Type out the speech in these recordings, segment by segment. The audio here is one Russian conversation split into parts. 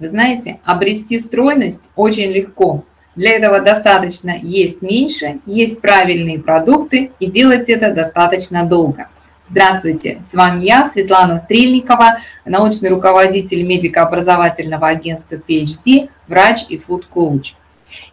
Вы знаете, обрести стройность очень легко. Для этого достаточно есть меньше, есть правильные продукты и делать это достаточно долго. Здравствуйте, с вами я, Светлана Стрельникова, научный руководитель медико-образовательного агентства PhD, врач и фуд-коуч.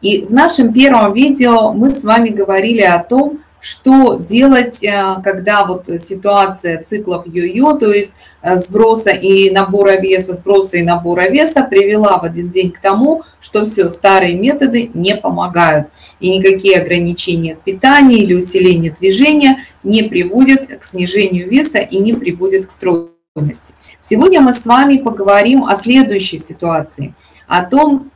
И в нашем первом видео мы с вами говорили о том, что делать, э, когда вот ситуация циклов йо-йо, то есть сброса и набора веса, сброса и набора веса привела в один день к тому, что все, старые методы не помогают. И никакие ограничения в питании или усиление движения не приводят к снижению веса и не приводят к стройности. Сегодня мы с вами поговорим о следующей ситуации, о том,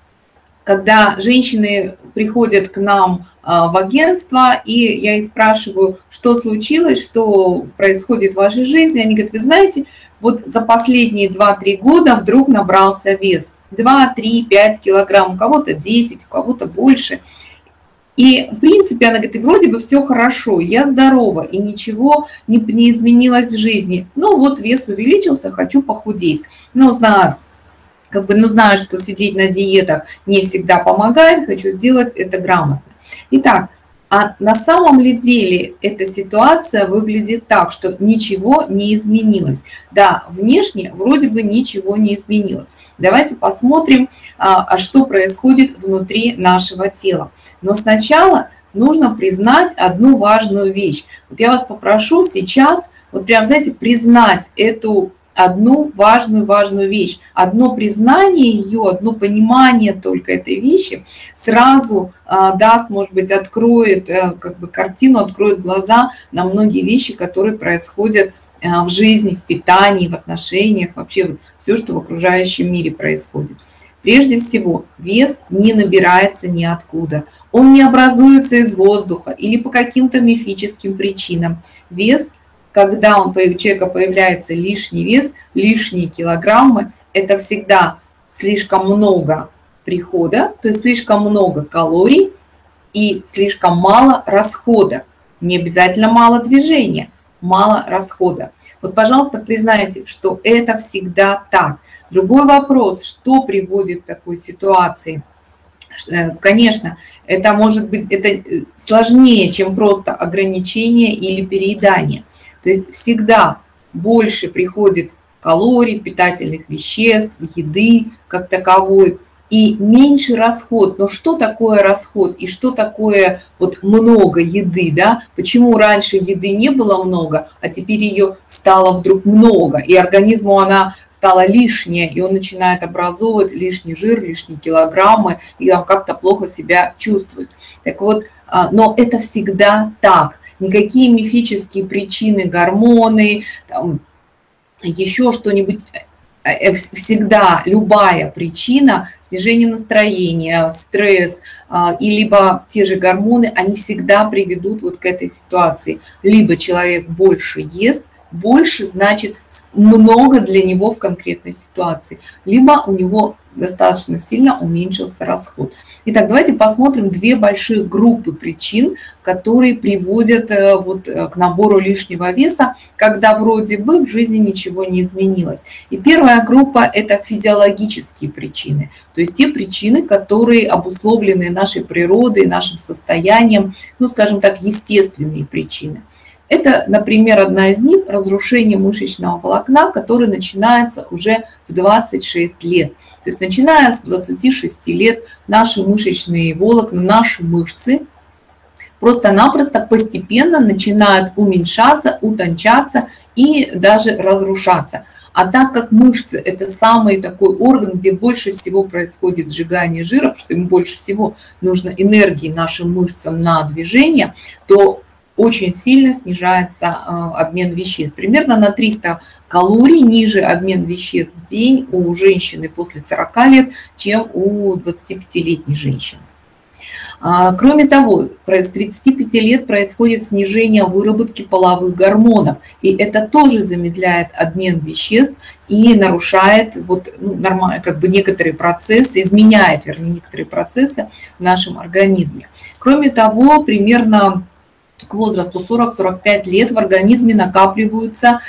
когда женщины приходят к нам а, в агентство, и я их спрашиваю, что случилось, что происходит в вашей жизни. Они говорят, вы знаете, вот за последние 2-3 года вдруг набрался вес. 2, 3, 5 килограмм, у кого-то 10, у кого-то больше. И, в принципе, она говорит, вроде бы все хорошо, я здорова, и ничего не, не изменилось в жизни. Ну вот вес увеличился, хочу похудеть. Но знаю, как бы, ну знаю, что сидеть на диетах не всегда помогает, хочу сделать это грамотно. Итак, а на самом ли деле эта ситуация выглядит так, что ничего не изменилось? Да, внешне вроде бы ничего не изменилось. Давайте посмотрим, а, а что происходит внутри нашего тела. Но сначала нужно признать одну важную вещь. Вот я вас попрошу сейчас, вот прям, знаете, признать эту одну важную-важную вещь. Одно признание ее, одно понимание только этой вещи сразу а, даст, может быть, откроет а, как бы картину, откроет глаза на многие вещи, которые происходят а, в жизни, в питании, в отношениях, вообще вот все, что в окружающем мире происходит. Прежде всего, вес не набирается ниоткуда. Он не образуется из воздуха или по каким-то мифическим причинам. Вес когда у человека появляется лишний вес, лишние килограммы, это всегда слишком много прихода, то есть слишком много калорий и слишком мало расхода. Не обязательно мало движения, мало расхода. Вот, пожалуйста, признайте, что это всегда так. Другой вопрос, что приводит к такой ситуации? Э, конечно, это может быть это э, сложнее, чем просто ограничение или переедание. То есть всегда больше приходит калорий, питательных веществ, еды как таковой, и меньше расход. Но что такое расход и что такое вот много еды, да? Почему раньше еды не было много, а теперь ее стало вдруг много, и организму она стала лишняя, и он начинает образовывать лишний жир, лишние килограммы, и он как-то плохо себя чувствует. Так вот, а, но это всегда так никакие мифические причины, гормоны, там, еще что-нибудь, э, э, всегда любая причина снижения настроения, стресс а, и либо те же гормоны, они всегда приведут вот к этой ситуации. Либо человек больше ест, больше значит много для него в конкретной ситуации, либо у него достаточно сильно уменьшился расход. Итак, давайте посмотрим две больших группы причин, которые приводят э, вот э, к набору лишнего веса, когда вроде бы в жизни ничего не изменилось. И первая группа – это физиологические причины, то есть те причины, которые обусловлены нашей природой, нашим состоянием, ну, скажем так, естественные причины. Это, например, одна из них – разрушение мышечного волокна, которое начинается уже в 26 лет. То есть начиная с 26 лет наши мышечные волокна, наши мышцы просто-напросто постепенно начинают уменьшаться, утончаться и даже разрушаться. А так как мышцы – это самый такой орган, где больше всего происходит сжигание потому что им больше всего нужно энергии нашим мышцам на движение, то очень сильно снижается а, обмен веществ. Примерно на 300 калорий ниже обмен веществ в день у женщины после 40 лет, чем у 25-летней женщины. А, кроме того, с 35 лет происходит снижение выработки половых гормонов, и это тоже замедляет обмен веществ и нарушает вот, ну, нормально, как бы некоторые процессы, изменяет, вернее, некоторые процессы в нашем организме. Кроме того, примерно к возрасту 40-45 лет в организме накапливаются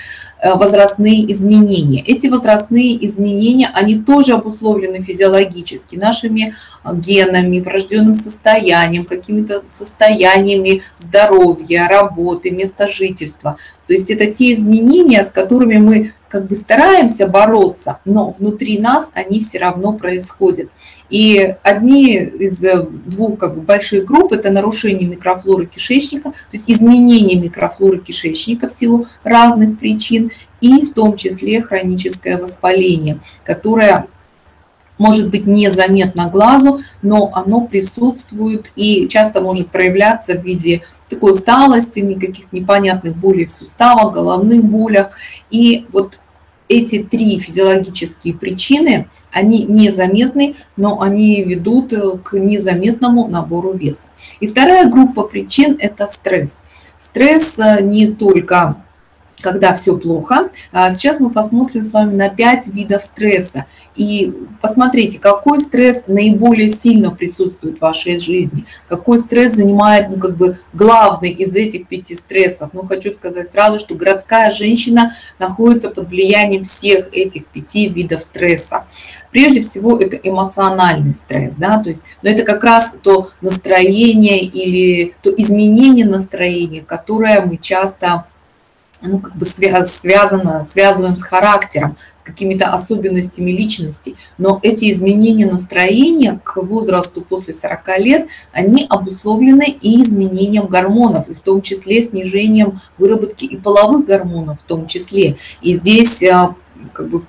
э, возрастные изменения. Эти возрастные изменения, они тоже обусловлены физиологически, нашими э, генами, врожденным состоянием, какими-то состояниями здоровья, работы, места жительства. То есть это те изменения, с которыми мы как бы стараемся бороться, но внутри нас они все равно происходят. И одни из э, двух как бы, больших групп – это нарушение микрофлоры кишечника, то есть изменение микрофлоры кишечника в силу разных причин, и в том числе хроническое воспаление, которое может быть незаметно глазу, но оно присутствует и часто может проявляться в виде такой усталости, никаких непонятных болей в суставах, головных болях. И вот эти три физиологические причины, они незаметны, но они ведут к незаметному набору веса. И вторая группа причин – это стресс. Стресс э, не только когда все плохо. А сейчас мы посмотрим с вами на 5 видов стресса. И посмотрите, какой стресс наиболее сильно присутствует в вашей жизни, какой стресс занимает, ну, как бы, главный из этих пяти стрессов. Ну, хочу сказать сразу, что городская женщина находится под влиянием всех этих пяти видов стресса. Прежде всего, это эмоциональный стресс, да, то есть, но это как раз то настроение или то изменение настроения, которое мы часто ну, как бы связано, связываем с характером, с какими-то особенностями личности. Но эти изменения настроения к возрасту после 40 лет, они обусловлены и изменением гормонов, и в том числе снижением выработки и половых гормонов в том числе. И здесь а, как бы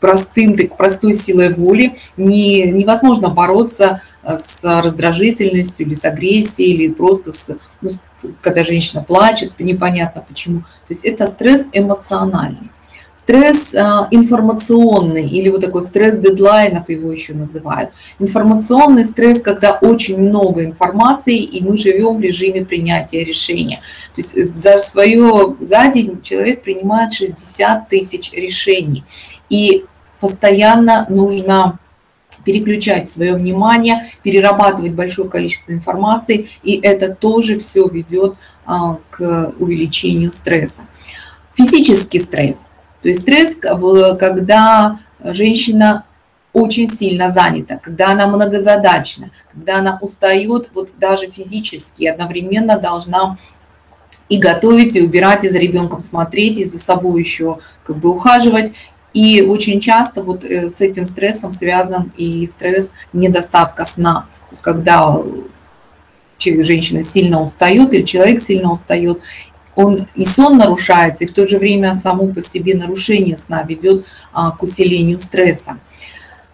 простым, так, простой силой воли не, невозможно бороться э, с раздражительностью или с агрессией, или просто с, ну, когда женщина плачет, непонятно почему. То есть это стресс эмоциональный. Стресс э, информационный или вот такой стресс дедлайнов его еще называют. Информационный стресс, когда очень много информации и мы живем в режиме принятия решения. То есть э, за свое, за день человек принимает 60 тысяч решений. И постоянно нужно переключать свое внимание, перерабатывать большое количество информации, и это тоже все ведет а, к увеличению стресса. Физический стресс, то есть стресс, когда женщина очень сильно занята, когда она многозадачна, когда она устает вот даже физически, одновременно должна и готовить, и убирать, и за ребенком смотреть, и за собой еще как бы ухаживать, и очень часто вот э, с этим стрессом связан и стресс недостатка сна, когда женщина сильно устает или человек сильно устает, он и сон нарушается, и в то же время само по себе нарушение сна ведет а, к усилению стресса.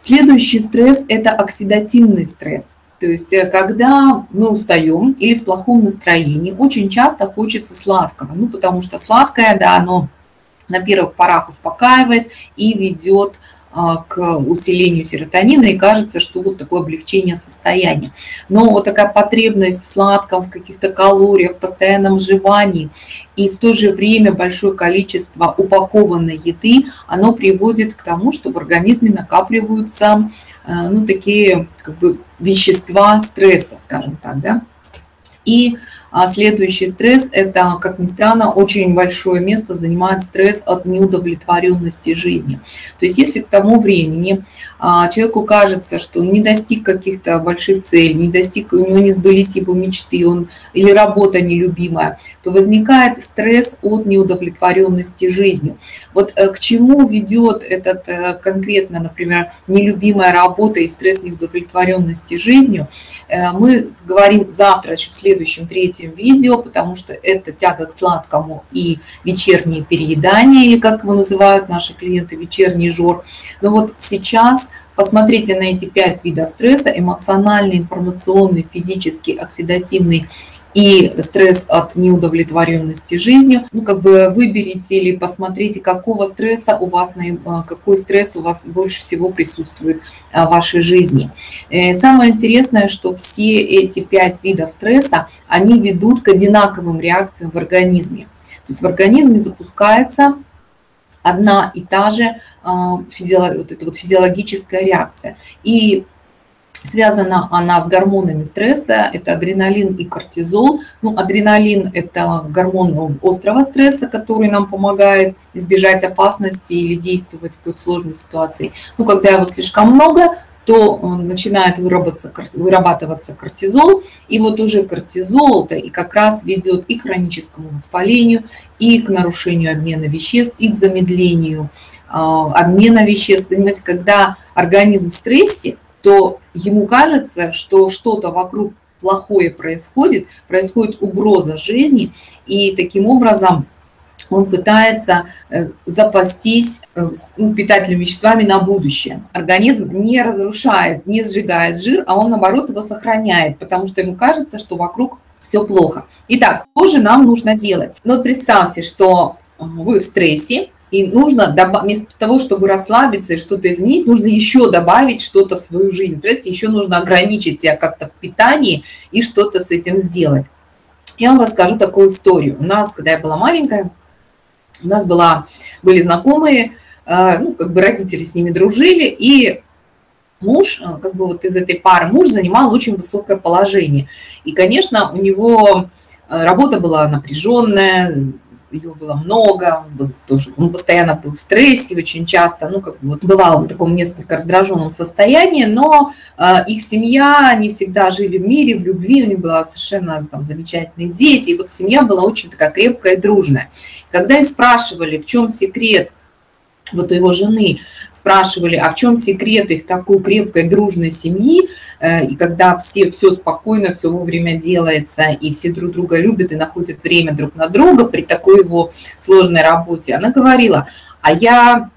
Следующий стресс – это оксидативный стресс. То есть, э, когда мы устаем или в плохом настроении, очень часто хочется сладкого. Ну, потому что сладкое, да, оно на первых порах успокаивает и ведет а, к усилению серотонина, и кажется, что вот такое облегчение состояния. Но вот такая потребность в сладком, в каких-то калориях, в постоянном жевании и в то же время большое количество упакованной еды, оно приводит к тому, что в организме накапливаются а, ну, такие как бы вещества стресса, скажем так, да. И а следующий стресс – это, как ни странно, очень большое место занимает стресс от неудовлетворенности жизнью. То есть если к тому времени а, человеку кажется, что он не достиг каких-то больших целей, не достиг, у него не сбылись его мечты, он, или работа нелюбимая, то возникает стресс от неудовлетворенности жизнью. Вот э, к чему ведет этот э, конкретно, например, нелюбимая работа и стресс неудовлетворенности жизнью, мы говорим завтра, в следующем, третьем видео, потому что это тяга к сладкому и вечернее переедание, или как его называют наши клиенты, вечерний жор. Но вот сейчас посмотрите на эти пять видов стресса, эмоциональный, информационный, физический, оксидативный и стресс от неудовлетворенности жизнью. Ну, как бы выберите или посмотрите, какого стресса у вас, э, какой стресс у вас больше всего присутствует э, в вашей жизни. Э, самое интересное, что все эти пять видов стресса, они ведут к одинаковым реакциям в организме. То есть в организме запускается одна и та же физиологическая реакция. И Связана она с гормонами стресса, это адреналин и кортизол. Ну, адреналин – это гормон острого стресса, который нам помогает избежать опасности или действовать в какой-то сложной ситуации. Ну, когда его слишком много, то э, начинает вырабатываться, кортизол, и вот уже кортизол-то и как раз ведет и к хроническому воспалению, и к нарушению обмена веществ, и к замедлению э, обмена веществ. Понимаете, когда организм в стрессе, то ему кажется, что что-то вокруг плохое происходит, происходит угроза жизни, и таким образом он пытается э, запастись э, ну, питательными веществами на будущее. Организм не разрушает, не сжигает жир, а он, наоборот, его сохраняет, потому что ему кажется, что вокруг все плохо. Итак, что же нам нужно делать? Ну, вот представьте, что э, вы в стрессе, и нужно, вместо того, чтобы расслабиться и что-то изменить, нужно еще добавить что-то в свою жизнь. Понимаете, еще нужно ограничить себя как-то в питании и что-то с этим сделать. Я вам расскажу такую историю. У нас, когда я была маленькая, у нас была, были знакомые, э, ну, как бы родители с ними дружили, и муж, э, как бы вот из этой пары, муж занимал очень высокое положение. И, конечно, у него э, работа была напряженная, ее было много, он, был тоже, он постоянно был в стрессе очень часто, ну, как вот бывал в таком несколько раздраженном состоянии, но э, их семья, они всегда жили в мире, в любви, у них была совершенно там замечательные дети, и вот семья была очень такая крепкая и дружная. Когда их спрашивали, в чем секрет вот его жены спрашивали, а в чем секрет их такой крепкой дружной семьи, э, и когда все, все спокойно, все вовремя делается, и все друг друга любят и находят время друг на друга при такой его сложной работе, она говорила, а я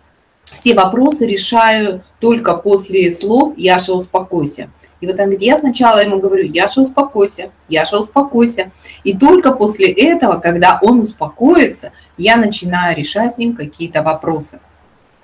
все вопросы решаю только после слов «Яша, успокойся». И вот он говорит, я сначала ему говорю, Яша, успокойся, Яша, успокойся. И только после этого, когда он успокоится, я начинаю решать с ним какие-то вопросы.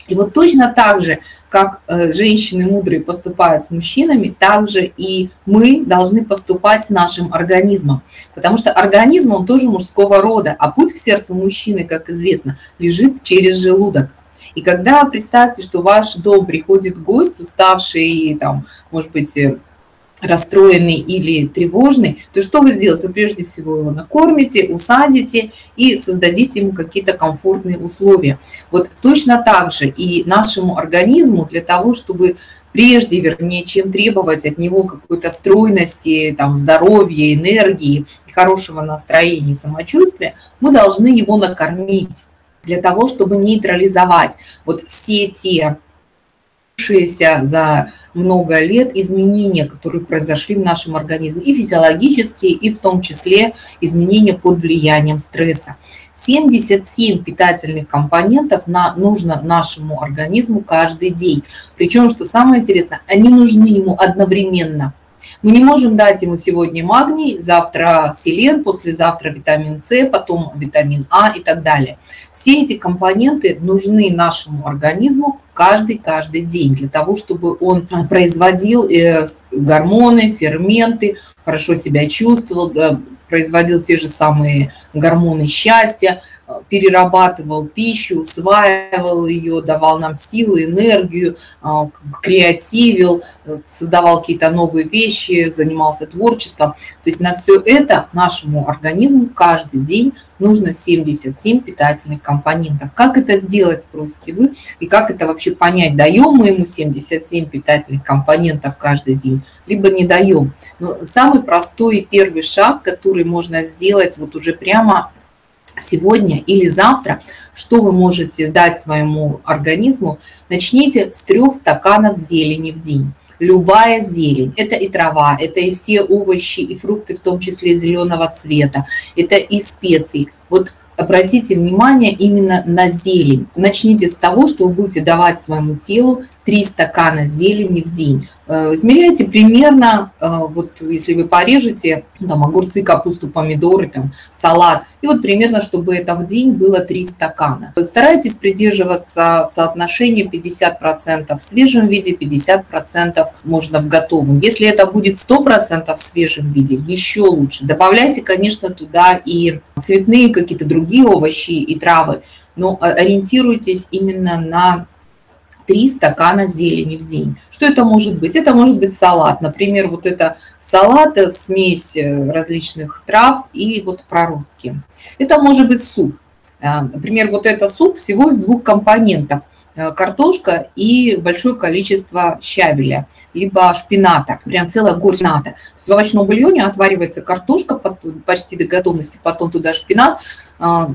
И вот точно так же, как э, женщины мудрые поступают с мужчинами, так же и мы должны поступать с нашим организмом. Потому что организм, он тоже мужского рода, а путь к сердцу мужчины, как известно, лежит через желудок. И когда представьте, что в ваш дом приходит гость, уставший, там, может быть, э, расстроенный или тревожный, то что вы сделаете? Вы прежде всего его накормите, усадите и создадите ему какие-то комфортные условия. Вот точно так же и нашему организму для того, чтобы прежде, вернее, чем требовать от него какой-то стройности, там, здоровья, энергии, хорошего настроения, самочувствия, мы должны его накормить для того, чтобы нейтрализовать вот все те за много лет изменения, которые произошли в нашем организме, и физиологические, и в том числе изменения под влиянием стресса. 77 питательных компонентов на, нужно нашему организму каждый день. Причем, что самое интересное, они нужны ему одновременно – мы не можем дать ему сегодня магний, завтра селен, послезавтра витамин С, потом витамин А и так далее. Все эти компоненты нужны нашему организму каждый-каждый день для того, чтобы он производил э, гормоны, ферменты, хорошо себя чувствовал, производил те же самые гормоны счастья, перерабатывал пищу, усваивал ее, давал нам силы, энергию, а, креативил, создавал какие-то новые вещи, занимался творчеством. То есть на все это нашему организму каждый день нужно 77 питательных компонентов. Как это сделать, спросите вы, и как это вообще понять, даем мы ему 77 питательных компонентов каждый день, либо не даем. Но самый простой и первый шаг, который можно сделать вот уже прямо сегодня или завтра, что вы можете дать своему организму, начните с трех стаканов зелени в день. Любая зелень, это и трава, это и все овощи и фрукты, в том числе зеленого цвета, это и специи. Вот обратите внимание именно на зелень. Начните с того, что вы будете давать своему телу 3 стакана зелени в день. Э, измеряйте примерно, э, вот если вы порежете ну, там, огурцы, капусту, помидоры, там, салат, и вот примерно, чтобы это в день было 3 стакана. Старайтесь придерживаться соотношения 50% в свежем виде, 50% можно в готовом. Если это будет 100% в свежем виде, еще лучше. Добавляйте, конечно, туда и цветные какие-то другие овощи и травы, но ориентируйтесь именно на 3 стакана зелени в день. Что это может быть? Это может быть салат. Например, вот это салат, э, смесь э, различных трав и вот проростки. Это может быть суп. Например, вот это суп всего из двух компонентов – Э, картошка и большое количество щавеля, либо шпината, прям целая горсть шпината. В овощном бульоне отваривается картошка почти до готовности, потом туда шпинат, э,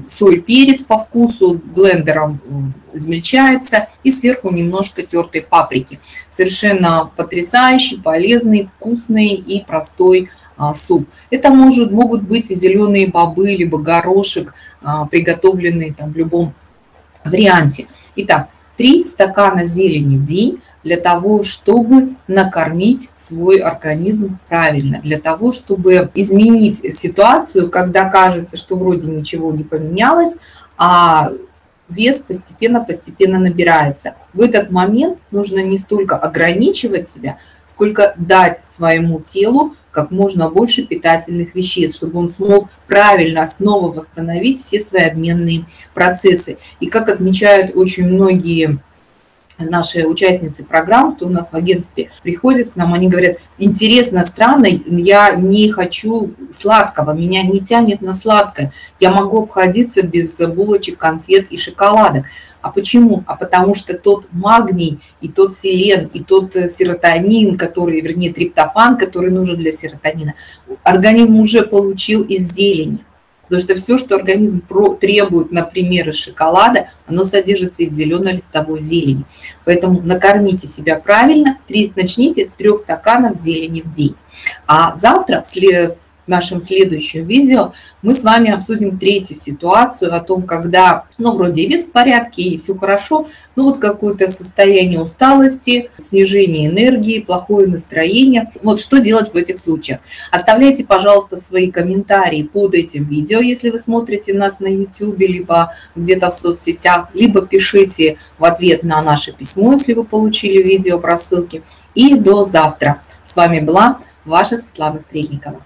соль, перец по вкусу, блендером измельчается и сверху немножко тертой паприки. Совершенно потрясающий, полезный, вкусный и простой э, суп. Это может, могут быть и зеленые бобы, либо горошек, приготовленный там в любом варианте. Итак, 3 стакана зелени в день для того, чтобы накормить свой организм правильно, для того, чтобы изменить ситуацию, когда кажется, что вроде ничего не поменялось, а вес постепенно-постепенно набирается. В этот момент нужно не столько ограничивать себя, сколько дать своему телу как можно больше питательных веществ, чтобы он смог правильно снова восстановить все свои обменные процессы. И как отмечают очень многие наши участницы программ, кто у нас в агентстве приходят к нам, они говорят, интересно, странно, я не хочу сладкого, меня не тянет на сладкое, я могу обходиться без булочек, конфет и шоколадок. А почему? А потому что тот магний и тот селен, и тот э, серотонин, который, вернее, триптофан, который нужен для серотонина, организм уже получил из зелени. Потому что все, что организм требует, например, из шоколада, оно содержится и в зеленой листовой зелени. Поэтому накормите себя правильно, начните с трех стаканов зелени в день. А завтра, в в нашем следующем видео мы с вами обсудим третью ситуацию о том, когда, ну, вроде вес в порядке и все хорошо, ну, вот какое-то состояние усталости, снижение энергии, плохое настроение. Вот что делать в этих случаях? Оставляйте, пожалуйста, свои комментарии под этим видео, если вы смотрите нас на YouTube, либо где-то в соцсетях, либо пишите в ответ на наше письмо, если вы получили видео в рассылке. И до завтра. С вами была ваша Светлана Стрельникова.